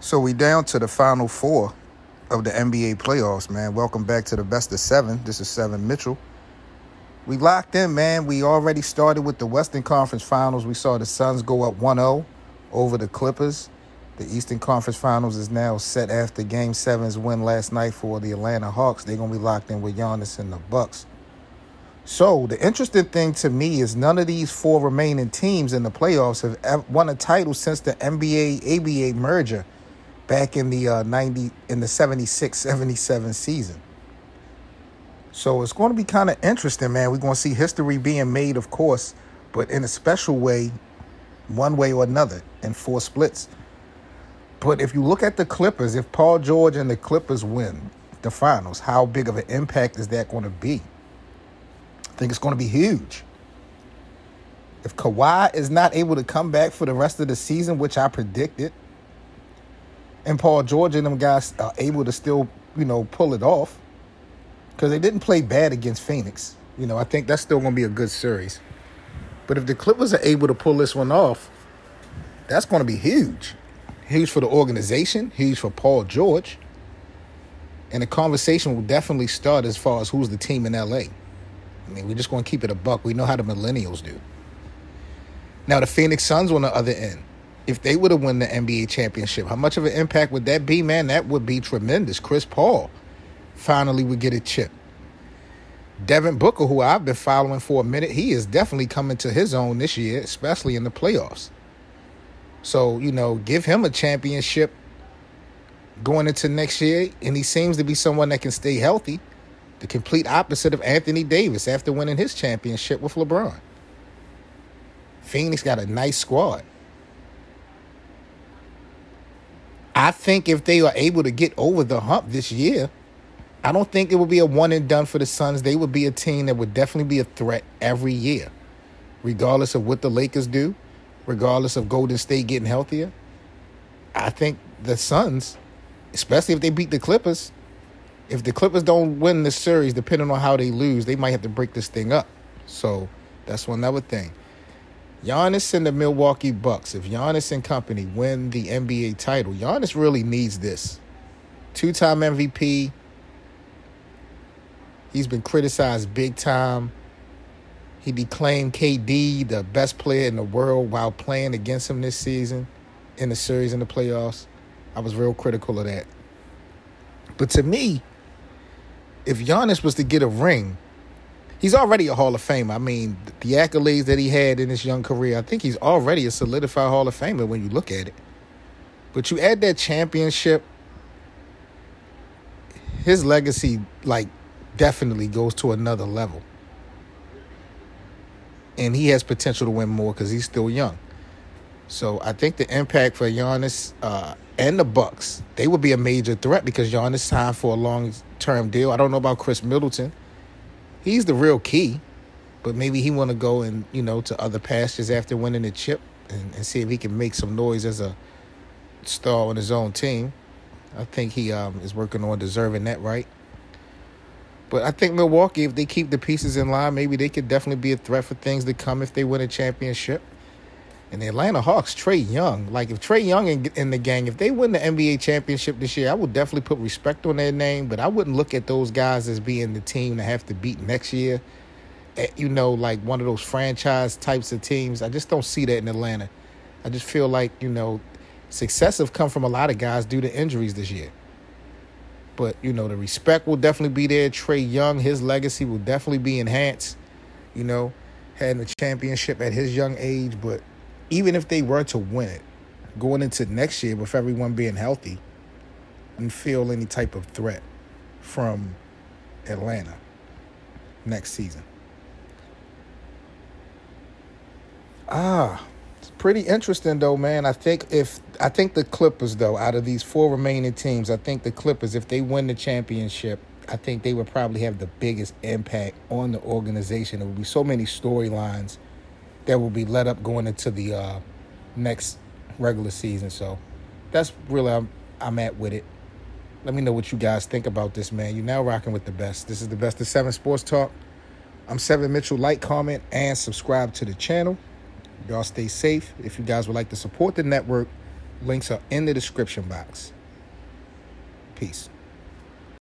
So we down to the final four of the NBA playoffs, man. Welcome back to the best of seven. This is Seven Mitchell. We locked in, man. We already started with the Western Conference Finals. We saw the Suns go up 1-0 over the Clippers. The Eastern Conference Finals is now set after Game 7's win last night for the Atlanta Hawks. They're going to be locked in with Giannis and the Bucks. So the interesting thing to me is none of these four remaining teams in the playoffs have won a title since the NBA ABA merger back in the uh, 90 in the 76-77 season. So it's going to be kind of interesting, man. We're going to see history being made, of course, but in a special way, one way or another, in four splits. But if you look at the Clippers, if Paul George and the Clippers win the finals, how big of an impact is that going to be? I think it's going to be huge. If Kawhi is not able to come back for the rest of the season, which I predicted, and Paul George and them guys are able to still, you know, pull it off, because they didn't play bad against Phoenix. You know, I think that's still going to be a good series. But if the Clippers are able to pull this one off, that's going to be huge. Huge for the organization, huge for Paul George. And the conversation will definitely start as far as who's the team in LA. I mean, we're just going to keep it a buck. We know how the millennials do. Now, the Phoenix Suns on the other end, if they would have won the NBA championship, how much of an impact would that be, man? That would be tremendous. Chris Paul finally would get a chip. Devin Booker, who I've been following for a minute, he is definitely coming to his own this year, especially in the playoffs. So, you know, give him a championship going into next year, and he seems to be someone that can stay healthy the complete opposite of Anthony Davis after winning his championship with LeBron. Phoenix got a nice squad. I think if they are able to get over the hump this year, I don't think it would be a one and done for the Suns. They would be a team that would definitely be a threat every year, regardless of what the Lakers do, regardless of Golden State getting healthier. I think the Suns, especially if they beat the Clippers, if the Clippers don't win this series, depending on how they lose, they might have to break this thing up. So that's one other thing. Giannis and the Milwaukee Bucks, if Giannis and company win the NBA title, Giannis really needs this. Two time MVP. He's been criticized big time. He declaimed KD the best player in the world while playing against him this season in the series in the playoffs. I was real critical of that. But to me, if Giannis was to get a ring, he's already a Hall of Famer. I mean, the accolades that he had in his young career, I think he's already a solidified Hall of Famer when you look at it. But you add that championship, his legacy, like, definitely goes to another level. And he has potential to win more because he's still young. So I think the impact for Giannis uh, and the Bucks, they would be a major threat because Giannis signed for a long term deal. I don't know about Khris Middleton. He's the real key, but maybe he want to go and you know to other pastures after winning the chip and, and, see if he can make some noise as a star on his own team. I think he um, is working on deserving that right. But I think Milwaukee, if they keep the pieces in line, maybe they could definitely be a threat for things to come if they win a championship. And the Atlanta Hawks, Trae Young. Like if Trae Young in, the gang, if they win the NBA championship this year, I would definitely put respect on their name. But I wouldn't look at those guys as being the team to have to beat next year. Eh, you know, like one of those franchise types of teams. I just don't see that in Atlanta. I just feel like you know, success have come from a lot of guys due to injuries this year. But you know, the respect will definitely be there. Trae Young, his legacy will definitely be enhanced. You know, having a championship at his young age, but even if they were to win it, going into next year with everyone being healthy, and feel any type of threat from Atlanta next season. Ah, it's pretty interesting though, man. I think if I think the Clippers though, out of these four remaining teams, I think the Clippers, if they win the championship, I think they would probably have the biggest impact on the organization. There would be so many storylines that will be let up going into the uh, next regular season. So that's really I'm, I'm at with it. Let me know what you guys think about this, man. You're now rocking with the best. This is the best of seven sports talk. I'm Seven Mitchell. Like, comment, and subscribe to the channel. Y'all stay safe. If you guys would like to support the network, Links are in the description box. Peace.